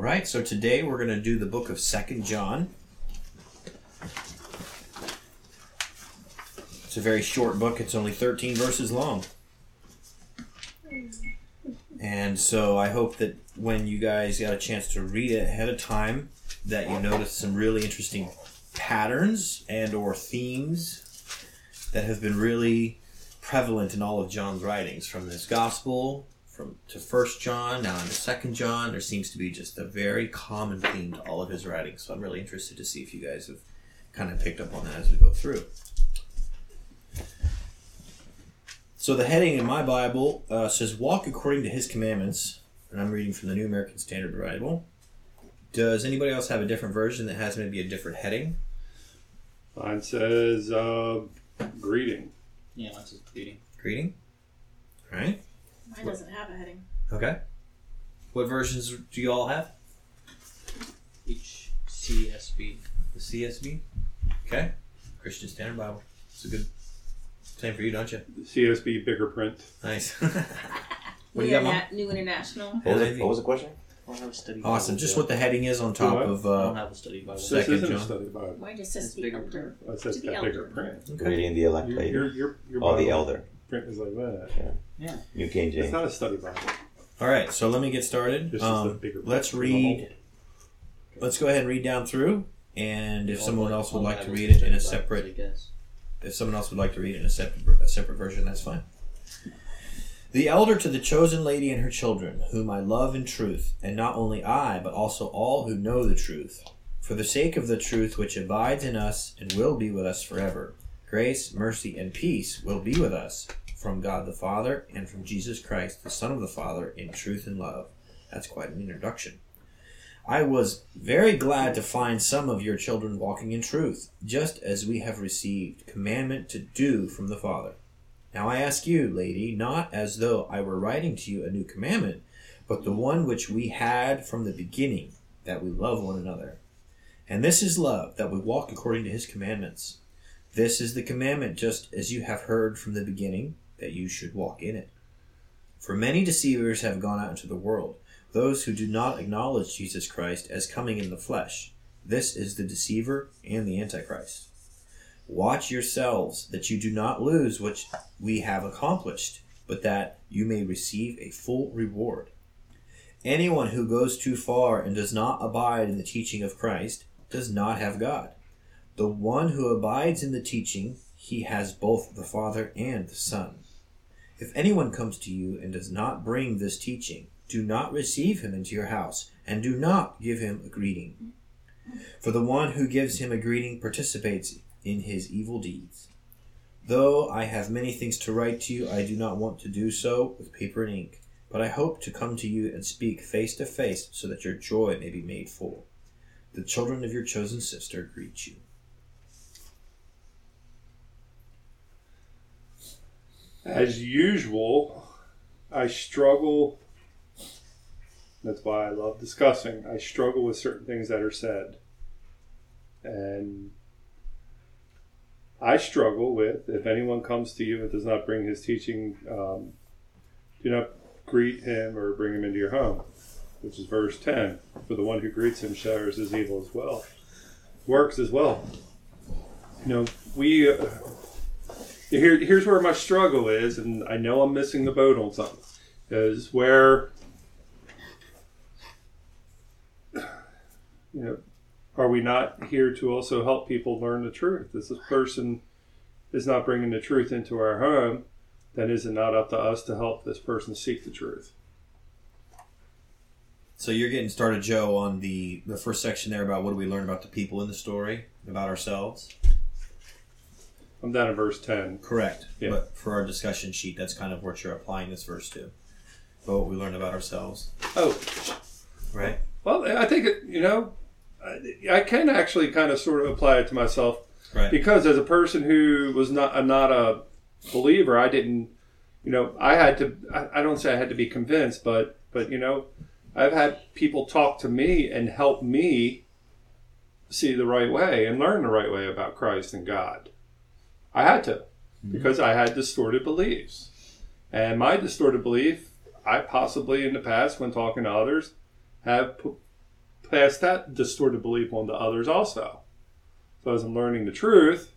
All right, so today we're going to do the book of Second John. It's a very short book. It's only 13 verses long. And so I hope that when you guys got a chance to read it ahead of time that you notice some really interesting patterns and or themes that have been really prevalent in all of John's writings from this gospel from to first John now into second John. There seems to be just a very common theme to all of his writings so I'm really interested to see if you guys have kind of picked up on that as we go through. So the heading in my Bible uh, says walk according to his commandments and I'm reading from the New American Standard Bible. Does anybody else have a different version that has maybe a different heading? Mine says uh, greeting. Yeah, mine's just greeting. greeting? All right Mine doesn't have a heading. okay what versions do you all have Each CSB. The CSB. Okay. Christian Standard Bible. It's a good. Same for you, don't you? CSB bigger print. Nice. What do you got, Mom? Interna- New International. What was, it, what was the question? I don't have a study Bible. Awesome. Just what the heading is on top What? of. I don't Uh, have a study Bible. So- This Second isn't a John. study Bible. Mine just says It's the bigger elder. I said To the that bigger elder. print. okay. Reading the elect Your, lady. your, your, your Oh, the Bible elder. print is like that. New King It's not a study Bible. All right. So let me get started. This is the Um, bigger let's print. read. Let's go ahead and read down through. And if someone I- else would like to read it in a separate, I guess. if someone else would like to read it in a separate, a separate version, that's fine. The elder to the chosen lady and her children, whom I love in truth, and not only I, but also all who know the truth, for the sake of the truth which abides in us and will be with us forever. Grace, mercy, and peace will be with us from God the Father and from Jesus Christ, the Son of the Father, in truth and love. That's quite an introduction. I was very glad to find some of your children walking in truth, just as we have received commandment to do from the Father. Now I ask you, lady, not as though I were writing to you a new commandment, but the one which we had from the beginning, that we love one another. And this is love, that we walk according to his commandments. This is the commandment, just as you have heard from the beginning, that you should walk in it. For many deceivers have gone out into the world, those who do not acknowledge Jesus Christ as coming in the flesh. This is the deceiver and the antichrist. Watch yourselves that you do not lose what we have accomplished, but that you may receive a full reward. Anyone who goes too far and does not abide in the teaching of Christ does not have God. The one who abides in the teaching, he has both the Father and the Son. If anyone comes to you and does not bring this teaching, do not receive him into your house, and do not give him a greeting. For the one who gives him a greeting participates in his evil deeds. Though I have many things to write to you, I do not want to do so with paper and ink, but I hope to come to you and speak face to face so that your joy may be made full. The children of your chosen sister greet you. As usual, I struggle. That's why I love discussing. I struggle with certain things that are said. And I struggle with if anyone comes to you and does not bring his teaching, um, do not greet him or bring him into your home, which is verse 10. For the one who greets him shares his evil as well. Works as well. You know, we. Here, here's where my struggle is, and I know I'm missing the boat on something. Is where, you know, are we not here to also help people learn the truth? If this person is not bringing the truth into our home, then is it not up to us to help this person seek the truth? So you're getting started, Joe, on the the first section there about what do we learn about the people in the story, about ourselves. I'm down at verse 10. Correct. Yeah. But for our discussion sheet, that's kind of what you're applying this verse to. But what we learned about ourselves, Oh, right? well, I think, it, you know, I, I can actually kind of sort of apply it to myself Right. because as a person who was not a, not a believer, I didn't, you know, I had to. I, I don't say I had to be convinced, but but you know, I've had people talk to me and help me see the right way and learn the right way about Christ and God. I had to mm-hmm. because I had distorted beliefs, and my distorted belief, I possibly in the past when talking to others, have pu- pass that distorted belief on to others also. So as I'm learning the truth,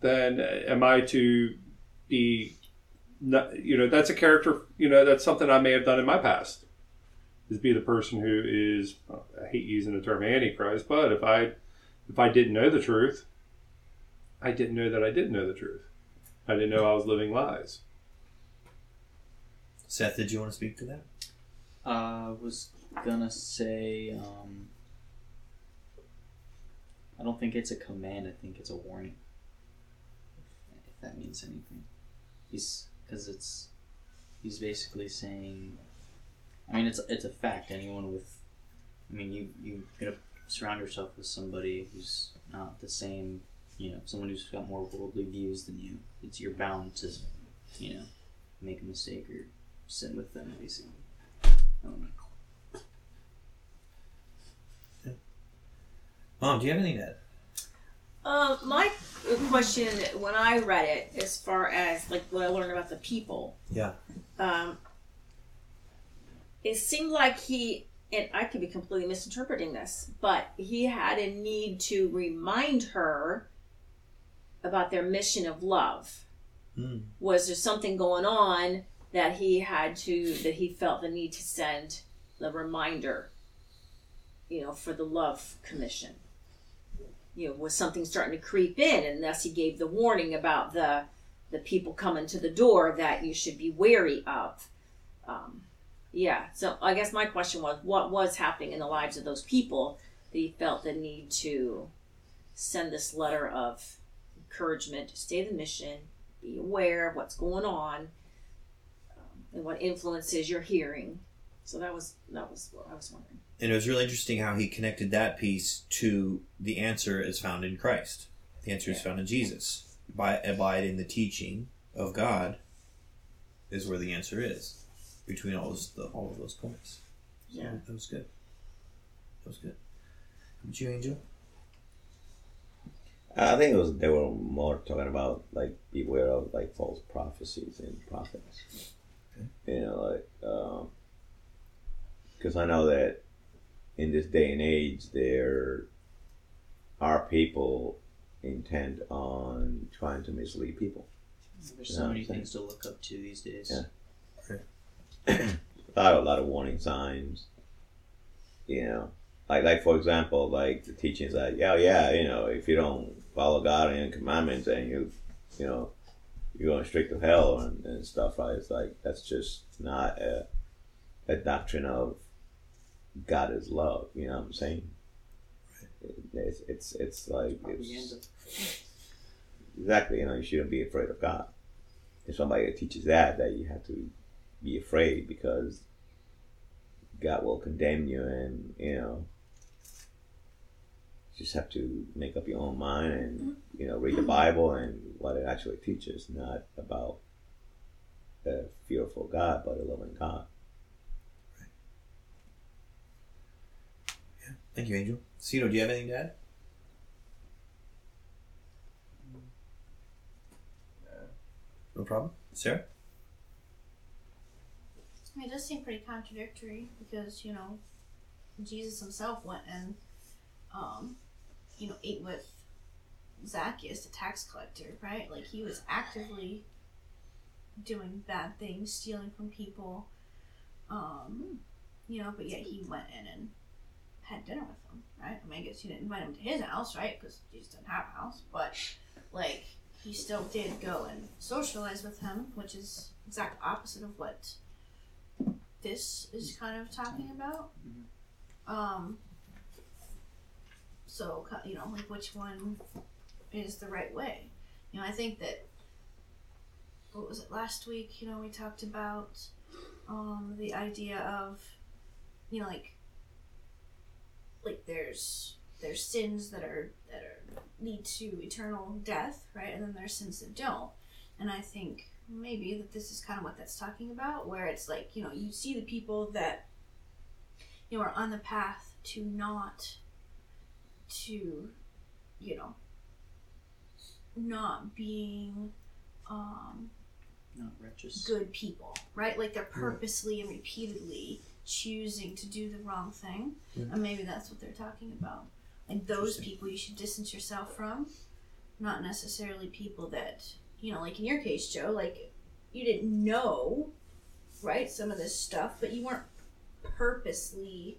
then uh, am I to be, you know, that's a character, you know, that's something I may have done in my past. Is be the person who is, I hate using the term antichrist, but if I, if I didn't know the truth, I didn't know that I didn't know the truth. I didn't know I was living lies. Seth, did you want to speak to that? I was gonna say, um, I don't think it's a command. I think it's a warning. If, if that means anything, he's because it's he's basically saying. I mean, it's it's a fact. Anyone with, I mean, you you gonna surround yourself with somebody who's not the same. You know, someone who's got more worldly views than you. It's you're bound to, you know, make a mistake or sin with them, basically. I don't know. Mom, do you have anything to add? Um, my question when I read it, as far as like what I learned about the people, Yeah. um, it seemed like he and I could be completely misinterpreting this, but he had a need to remind her about their mission of love. Mm. Was there something going on that he had to that he felt the need to send the reminder, you know, for the love commission? You know, was something starting to creep in, and thus he gave the warning about the the people coming to the door that you should be wary of. Um, yeah, so I guess my question was, what was happening in the lives of those people that he felt the need to send this letter of encouragement to stay the mission, be aware of what's going on, um, and what influences you're hearing. So that was that was what I was wondering. And it was really interesting how he connected that piece to the answer is found in Christ. The answer is found in Jesus. By abide in the teaching of God is where the answer is. Between all those the, all of those points. So Yeah. That was good. That was good. How about you, Angel? I think it was they were more talking about like beware of like false prophecies and prophets. You know, like um, because I know that in this day and age there are people intent on trying to mislead people. There's so many things to look up to these days. Yeah. a lot, a lot of warning signs. You know, like like for example, like the teachings that yeah, yeah, you know, if you don't follow God and commandments, and you, you know, you're going straight to hell and, and stuff. Right? It's like that's just not a, a doctrine of God is love. You know what I'm saying? It's it's it's like it's, exactly. You know, you shouldn't be afraid of God. If somebody teaches that, that you have to be afraid because God will condemn you, and you know, you just have to make up your own mind and you know read the Bible and what it actually teaches, not about a fearful God, but a loving God. Right. Yeah. Thank you, Angel. Cito, do you have anything to add? No problem. Sarah? It does seem pretty contradictory because you know, Jesus himself went and, um, you know, ate with Zacchaeus, the tax collector, right? Like he was actively doing bad things, stealing from people, um, you know, but yet he went in and had dinner with them, right? I mean, I guess he didn't invite him to his house, right? Because Jesus didn't have a house, but like he still did go and socialize with him, which is exact opposite of what this is kind of talking about. Um. So you know, like which one is the right way? You know, I think that. What was it last week? You know, we talked about um, the idea of, you know, like, like there's there's sins that are that are lead to eternal death, right? And then there's sins that don't. And I think maybe that this is kind of what that's talking about, where it's like, you know, you see the people that, you know, are on the path to not, to, you know, not being um, Not righteous. good people, right? Like they're purposely and repeatedly choosing to do the wrong thing. Yeah. And maybe that's what they're talking about. Like those people you should distance yourself from, not necessarily people that, you know, like in your case, Joe, like you didn't know, right, some of this stuff, but you weren't purposely,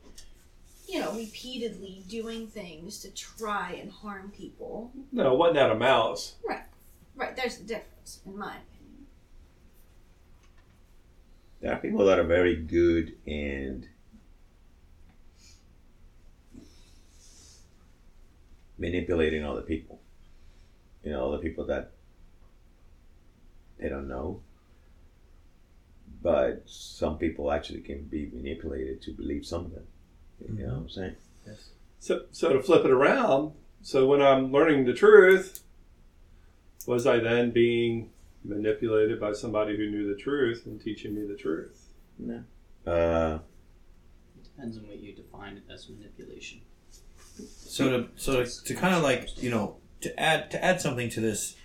you know, repeatedly doing things to try and harm people. No, it wasn't out of malice. Right, Right. there's a difference, in my opinion. There are people that are very good and manipulating other people. You know, other people that they don't know. But some people actually can be manipulated to believe something. You know what I'm saying? Yes. So, so to flip it around, so when I'm learning the truth, was I then being manipulated by somebody who knew the truth and teaching me the truth? No. Uh, Depends on what you define as manipulation. So to so to, to kind of like you know to add to add something to this,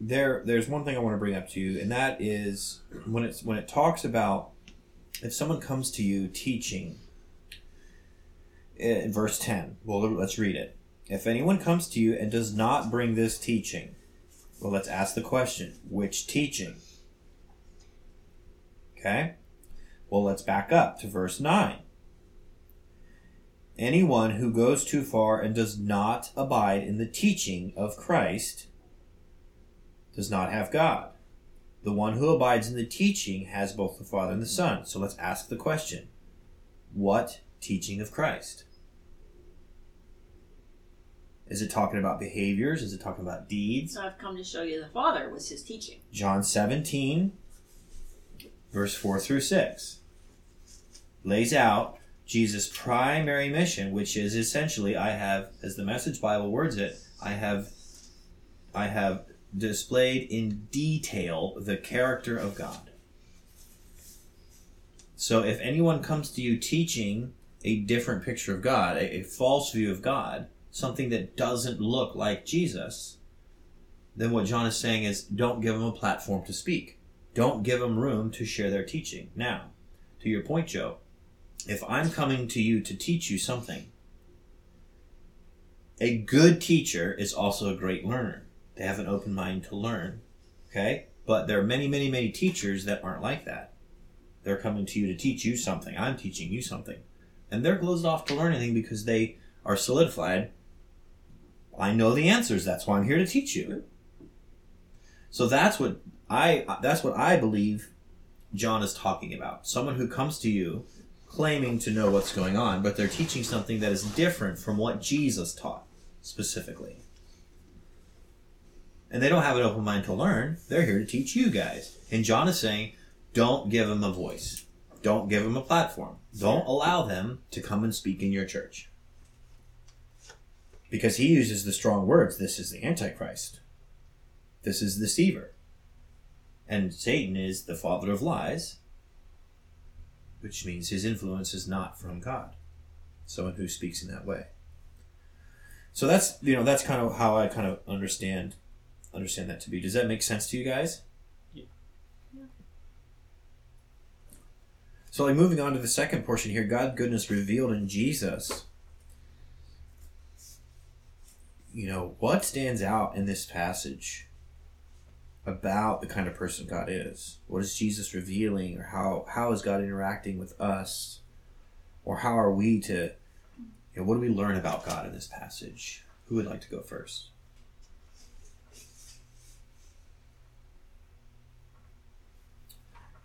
there there's one thing I want to bring up to you, and that is when it's when it talks about if someone comes to you teaching. In verse ten, well, let's read it. If anyone comes to you and does not bring this teaching, well, let's ask the question: which teaching? Okay. Well, let's back up to verse nine. Anyone who goes too far and does not abide in the teaching of Christ does not have God. The one who abides in the teaching has both the Father and the Son. So let's ask the question What teaching of Christ? Is it talking about behaviors? Is it talking about deeds? So I've come to show you the Father was his teaching. John 17, verse 4 through 6, lays out Jesus' primary mission, which is essentially I have, as the Message Bible words it, I have, I have displayed in detail the character of God. So if anyone comes to you teaching a different picture of God, a, a false view of God, something that doesn't look like Jesus, then what John is saying is don't give them a platform to speak. Don't give them room to share their teaching. Now, to your point, Joe, if I'm coming to you to teach you something, a good teacher is also a great learner. They have an open mind to learn. Okay? But there are many, many, many teachers that aren't like that. They're coming to you to teach you something. I'm teaching you something. And they're closed off to learn anything because they are solidified. I know the answers. That's why I'm here to teach you. So that's what I that's what I believe John is talking about. Someone who comes to you claiming to know what's going on, but they're teaching something that is different from what Jesus taught specifically. And they don't have an open mind to learn. They're here to teach you guys. And John is saying, don't give them a voice. Don't give them a platform. Don't allow them to come and speak in your church. Because he uses the strong words this is the Antichrist. This is the deceiver. And Satan is the father of lies, which means his influence is not from God. Someone who speaks in that way. So that's you know that's kind of how I kind of understand understand that to be. Does that make sense to you guys? Yeah. So like moving on to the second portion here, God goodness revealed in Jesus. You know, what stands out in this passage about the kind of person God is? What is Jesus revealing or how how is God interacting with us? Or how are we to you know, what do we learn about God in this passage? Who would like to go first?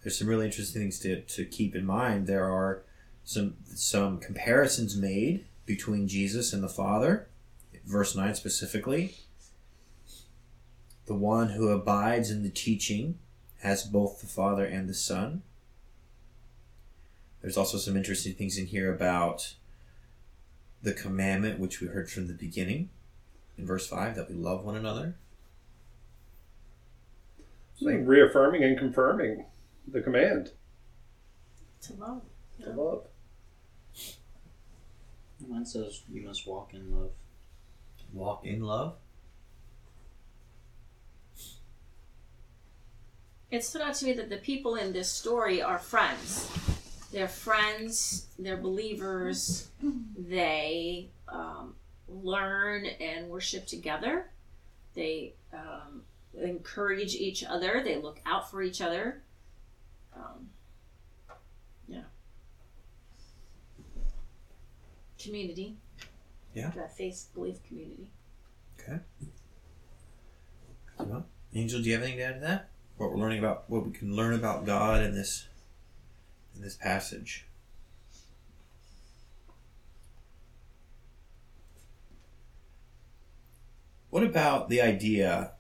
There's some really interesting things to, to keep in mind. There are some some comparisons made between Jesus and the Father, verse 9 specifically. The one who abides in the teaching has both the Father and the Son. There's also some interesting things in here about the commandment which we heard from the beginning in verse 5 that we love one another. Reaffirming and confirming the command To love. to love. Mine says you must walk in love. Walk in love. It stood out to me that the people in this story are friends. they're friends, they're believers, they um, learn and worship together. They um, encourage each other. They look out for each other. Um, yeah. Community. Yeah. That faith belief community. Okay. Well, Angel, do you have anything to add to that? What we're learning about, what we can learn about God in this, in this passage. What about the idea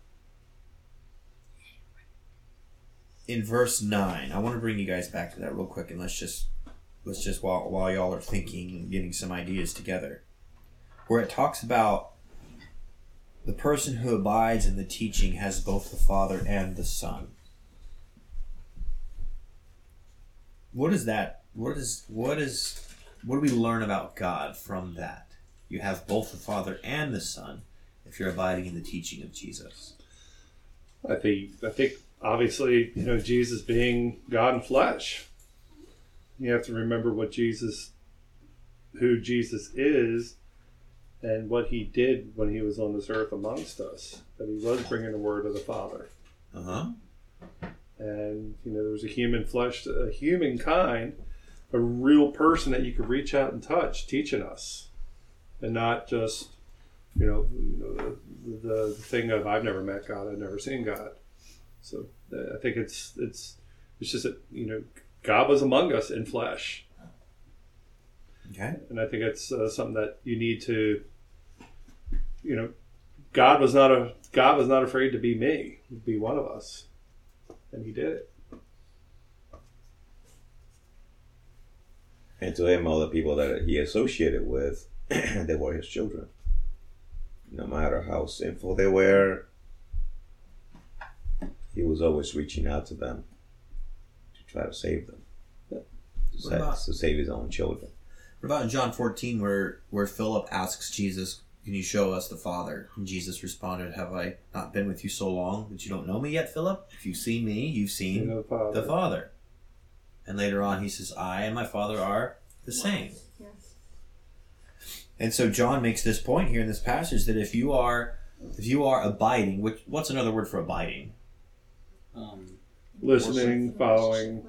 in verse nine? I want to bring you guys back to that real quick, and let's just let's just while while y'all are thinking and getting some ideas together, where it talks about the person who abides in the teaching has both the Father and the Son. What is that? What is what is what do we learn about God from that? You have both the Father and the Son if you're abiding in the teaching of Jesus. I think I think obviously you know Jesus being God in flesh. You have to remember what Jesus, who Jesus is, and what he did when he was on this earth amongst us. That he was bringing the word of the Father, Uh huh. and you know there was a human flesh, a human kind, a real person that you could reach out and touch, teaching us, and not just you know, you know the, the, the thing of I've never met God, I've never seen God. So uh, I think it's it's it's just that you know God was among us in flesh, Okay. and I think it's uh, something that you need to, you know, God was not a God was not afraid to be me, be one of us, and He did it. And to him, all the people that he associated with, they were his children. No matter how sinful they were, he was always reaching out to them to try to save them, to, What about- to save his own children. What about in John 14 where where Philip asks Jesus, "Can you show us the Father?" And Jesus responded, "Have I not been with you so long that you don't know me yet, Philip? If you've seen me, you've You seen know, the Father. the Father." And later on, he says, "I and my Father are the same." Yes. And so John makes this point here in this passage that if you are if you are abiding, which what's another word for abiding? Um, listening, following.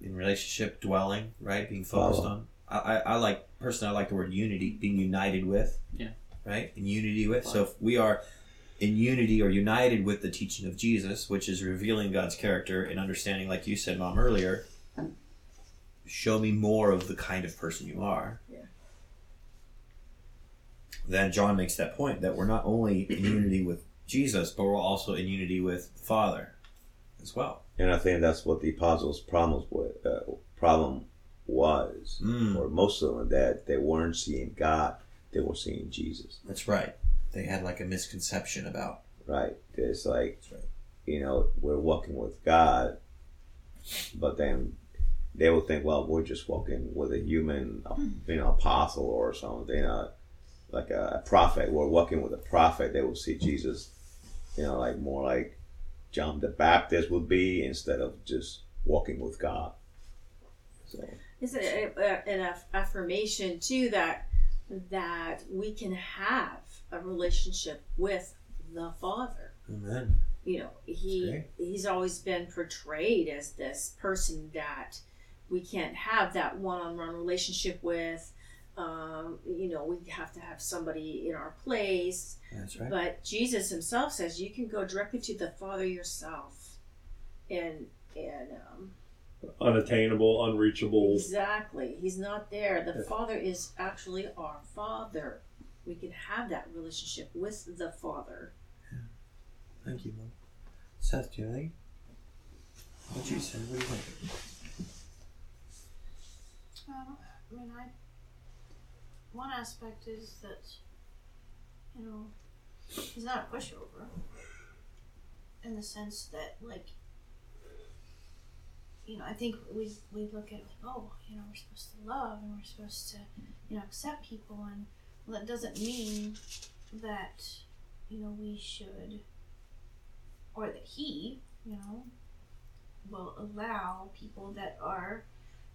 In relationship, dwelling, right? Being focused Follow. on. I, I, I like personally I like the word unity, being united with. Yeah. Right? In unity with. So if we are in unity or united with the teaching of Jesus, which is revealing God's character and understanding, like you said, Mom, earlier, show me more of the kind of person you are. Yeah. Then John makes that point that we're not only in unity with Jesus, but we're also in unity with the Father as well. And I think that's what the apostles' problems with, uh, problem was, Mm. for most of them, that they weren't seeing God, they were seeing Jesus. That's right. They had like a misconception about. Right? It's like, right. you know, we're walking with God, but then they will think, well, we're just walking with a human, uh, you know, apostle or something, uh, like a, a prophet. We're walking with a prophet. They will see Jesus, you know, like more like John the Baptist would be instead of just walking with God. So, It's a, a, an aff- affirmation too that that we can have a relationship with the Father. Amen. You know, he he's always been portrayed as this person that we can't have that one-on-one relationship with. Um, you know, we have to have somebody in our place. That's right. But Jesus himself says you can go directly to the Father yourself. And and um, unattainable, unreachable. Exactly. He's not there. The Yeah. Father is actually our Father. We can have that relationship with the Father. Thank you, Mom. Seth, do you think? What you said? What do you think? Um, I mean, I. One aspect is that, you know, he's not a pushover. In the sense that, like, you know, I think we we look at like, oh, you know, we're supposed to love and we're supposed to, you know, accept people, and well, that doesn't mean that, you know, we should, or that he, you know, will allow people that are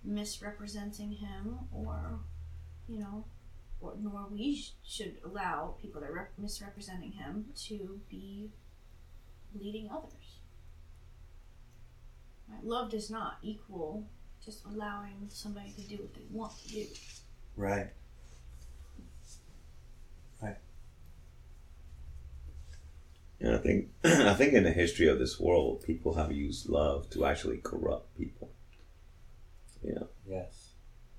misrepresenting him or, you know, or nor we sh- should allow people that are rep- misrepresenting him to be leading others. Right? Love does not equal just allowing somebody to do what they want to do. Right. Right. And I think I think in the history of this world, people have used love to actually corrupt people. Yeah. Yes.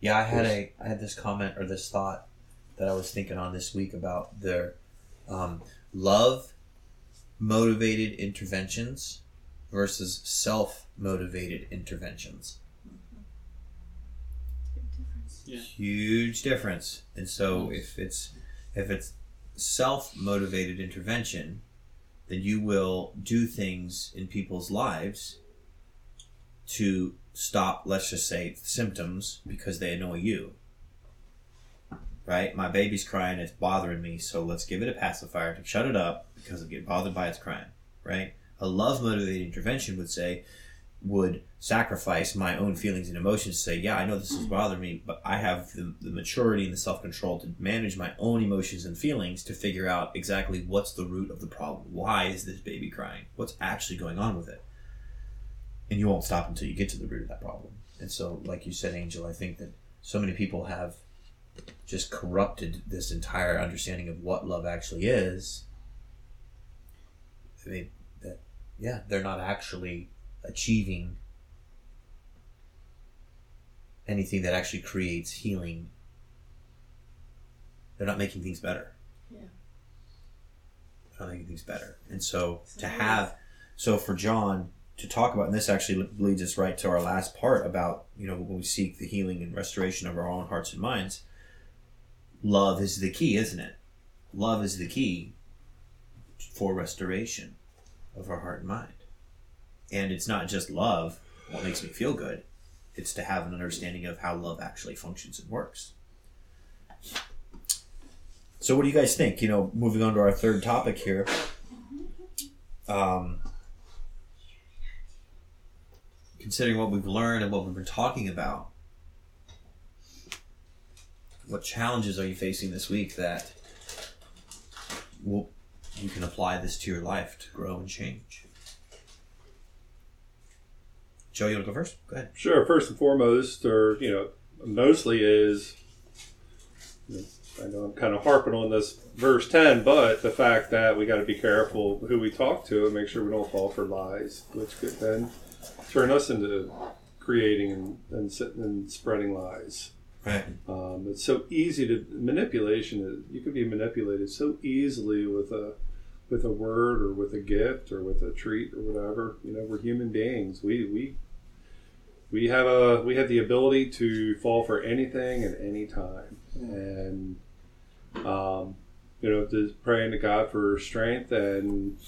Yeah, I had a I had this comment or this thought that I was thinking on this week about their um, love motivated interventions versus self motivated interventions. Big difference. Yeah. Huge difference. And so if it's if it's self motivated intervention, then you will do things in people's lives to stop, let's just say, symptoms because they annoy you. Right? My baby's crying, it's bothering me, so let's give it a pacifier to shut it up because I get bothered by its crying. Right? A love motivated intervention would say, would sacrifice my own feelings and emotions to say, yeah, I know this is mm. bothering me, but I have the, the maturity and the self control to manage my own emotions and feelings to figure out exactly what's the root of the problem. Why is this baby crying? What's actually going on with it? And you won't stop until you get to the root of that problem. And so, like you said, Angel, I think that so many people have just corrupted this entire understanding of what love actually is. That, yeah, they're not actually achieving anything that actually creates healing. They're not making things better. Yeah. They're not making things better. And so to have, so for John to talk about, and this actually leads us right to our last part about, you know, when we seek the healing and restoration of our own hearts and minds, love is the key, isn't it? Love is the key for restoration of our heart and mind. And it's not just love, what makes me feel good. It's to have an understanding of how love actually functions and works. So, what do you guys think? You know, moving on to our third topic here. Um, considering what we've learned and what we've been talking about, what challenges are you facing this week that will you can apply this to your life to grow and change? Joe, you want to go first? Go ahead. Sure. First and foremost, or you know, mostly is. I know I'm kind of harping on this verse ten, but the fact that we got to be careful who we talk to and make sure we don't fall for lies, which could then turn us into creating and and, and spreading lies. Right. Um, it's so easy to manipulation. You can be manipulated so easily with a with a word or with a gift or with a treat or whatever. You know, we're human beings. We we we have a we have the ability to fall for anything at any time, and um, you know, just praying to God for strength and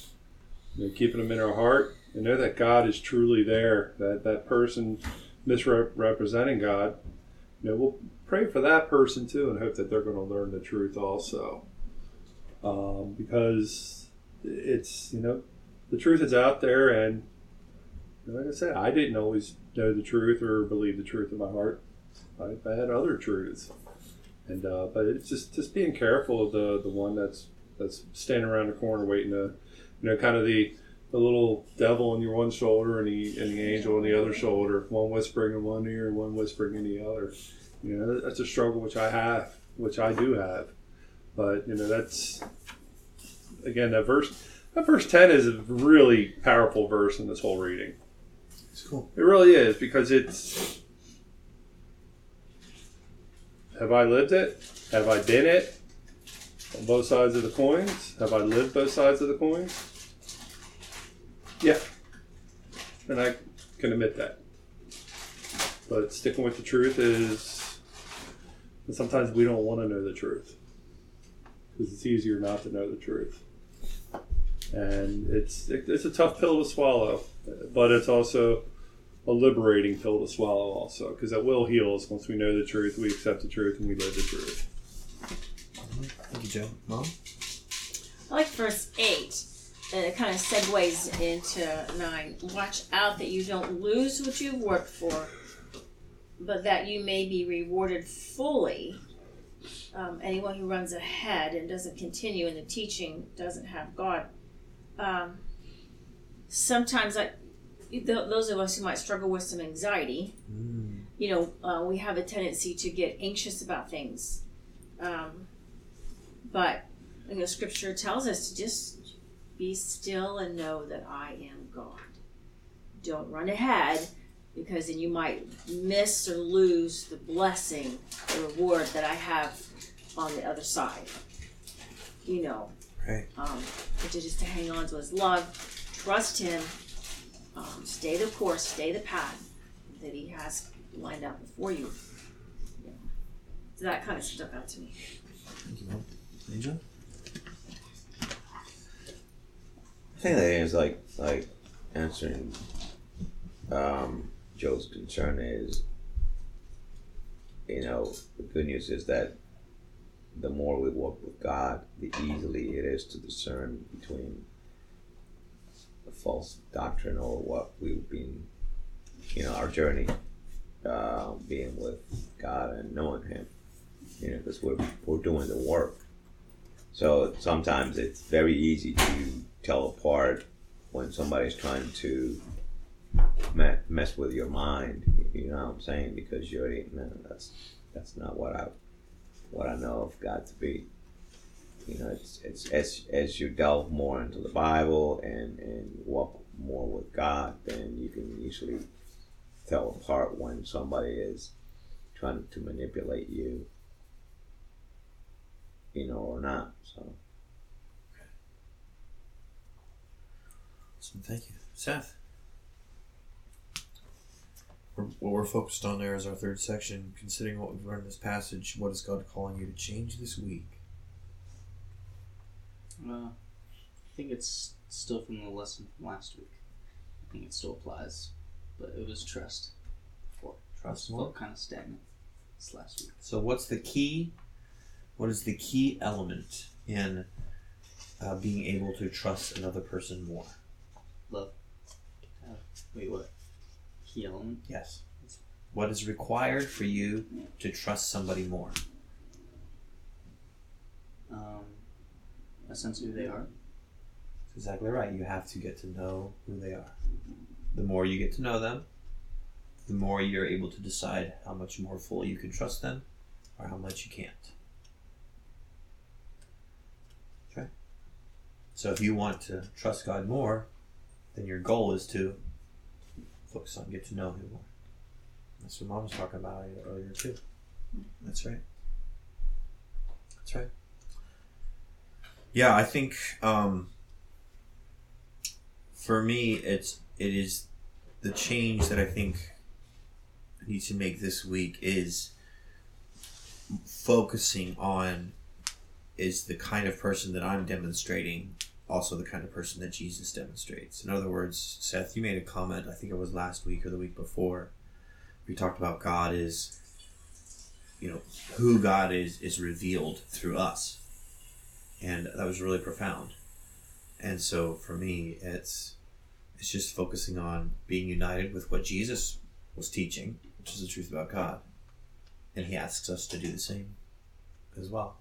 you know, keeping them in our heart and know that God is truly there. That that person misrepresenting God you know, we'll pray for that person too and hope that they're going to learn the truth also. Um, because it's, you know, the truth is out there. And like I said, I didn't always know the truth or believe the truth in my heart. I, I had other truths. And, uh, but it's just, just being careful of the, the one that's, that's standing around the corner waiting to, you know, kind of the, the little devil on your one shoulder and the and the angel on the other shoulder, one whispering in one ear and one whispering in the other. You know, that's a struggle which I have, which I do have. But you know, that's again that verse. That verse ten is a really powerful verse in this whole reading. It's cool. It really is because it's. Have I lived it? Have I been it? On both sides of the coins? Have I lived both sides of the coins? Yeah. And I can admit that. But sticking with the truth is. and sometimes we don't want to know the truth. Because it's easier not to know the truth. And it's it, it's a tough pill to swallow, but it's also a liberating pill to swallow also because it will heal us once we know the truth, we accept the truth, and we live the truth. Thank you, Joe. Mom? I like verse 8. And it kind of segues into 9. Watch out that you don't lose what you've worked for, but that you may be rewarded fully. Um, anyone who runs ahead and doesn't continue in the teaching doesn't have God. Um, sometimes, I, th- those of us who might struggle with some anxiety, Mm. you know, uh, we have a tendency to get anxious about things. Um, but you know, Scripture tells us to just be still and know that I am God. Don't run ahead because then you might miss or lose the blessing, the reward that I have on the other side. You know, Right. um, which is just to hang on to His love, trust Him, um, stay the course, stay the path that He has lined out before you. Yeah. So that kind of stuck out to me. Thank you, Angel? I think that is like like answering um, Joe's concern is, you know, the good news is that the more we walk with God, the easily it is to discern between the false doctrine or what we've been, you know, our journey, uh, being with God and knowing Him, you know, because we're we're doing the work. So sometimes it's very easy to tell apart when somebody's trying to me- mess with your mind. You know what I'm saying? Because you already no, that's that's not what I what I know of God to be. You know, it's it's as as you delve more into the Bible and and walk more with God, then you can usually tell apart when somebody is trying to manipulate you. You know, or not. So. Thank you. Seth? We're, what we're focused on there is our third section. Considering what we've learned in this passage, what is God calling you to change this week? Uh, I think it's still from the lesson from last week. I think it still applies, but it was trust. Before Trust felt more. kind of stagnant this last week. So, what's the key? What is the key element in uh, being able to trust another person more? Love. Uh, wait, what? Element. Yes. What is required for you to trust somebody more? Um, a sense of who they are. That's exactly right. You have to get to know who they are. The more you get to know them, the more you're able to decide how much more fully you can trust them or how much you can't. Okay? So if you want to trust God more, then your goal is to focus on get to know Him more. That's what Mom was talking about earlier too. That's right. That's right. Yeah, I think um, for me, it's it is the change that I think I need to make this week is focusing on is the kind of person that I'm demonstrating also the kind of person that Jesus demonstrates. In other words, Seth, you made a comment, I think it was last week or the week before. We talked about God is you know, who God is is revealed through us. And that was really profound. And so for me, it's it's just focusing on being united with what Jesus was teaching, which is the truth about God. And he asks us to do the same as well.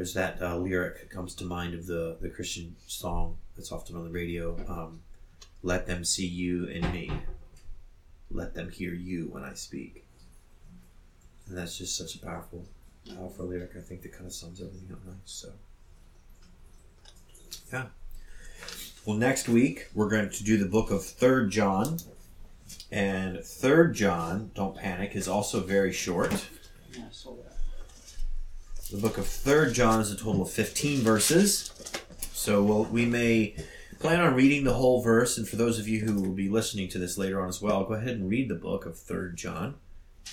There's that uh, lyric that comes to mind of the, the Christian song that's often on the radio. Um, Let them see you in me. Let them hear you when I speak. And that's just such a powerful, powerful lyric. I think that kind of sums everything up nice. So, yeah. Well, next week we're going to do the book of Third John, and Third John, don't panic, is also very short. Yeah. The book of Third John is a total of fifteen verses, so we'll, we may plan on reading the whole verse. And for those of you who will be listening to this later on as well, go ahead and read the book of Third John,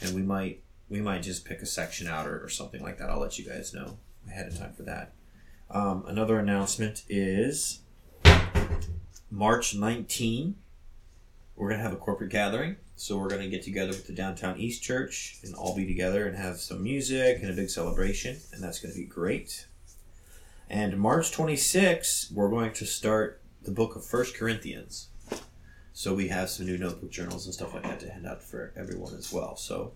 and we might we might just pick a section out or, or something like that. I'll let you guys know ahead of time for that. Um, another announcement is March 19. We're going to have a corporate gathering. So we're going to get together with the Downtown East Church and all be together and have some music and a big celebration. And that's going to be great. And March 26, we're going to start the book of First Corinthians. So we have some new notebook journals and stuff like that to hand out for everyone as well. So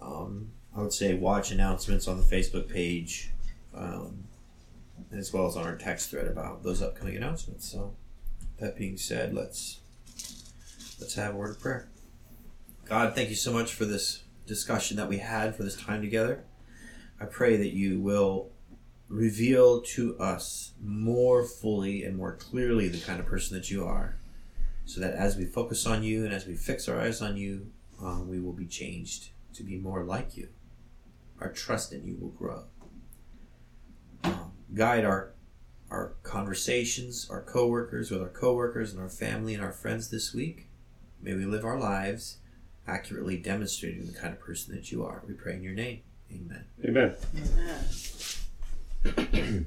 um, I would say watch announcements on the Facebook page, um, as well as on our text thread about those upcoming announcements. So that being said, let's let's have a word of prayer. God, thank you so much for this discussion that we had for this time together. I pray that you will reveal to us more fully and more clearly the kind of person that you are, so that as we focus on you and as we fix our eyes on you, um, we will be changed to be more like you. Our trust in you will grow. Um, guide our our conversations, our coworkers, with our coworkers and our family and our friends this week. May we live our lives accurately demonstrating the kind of person that you are. We pray in your name. Amen. Amen. Amen.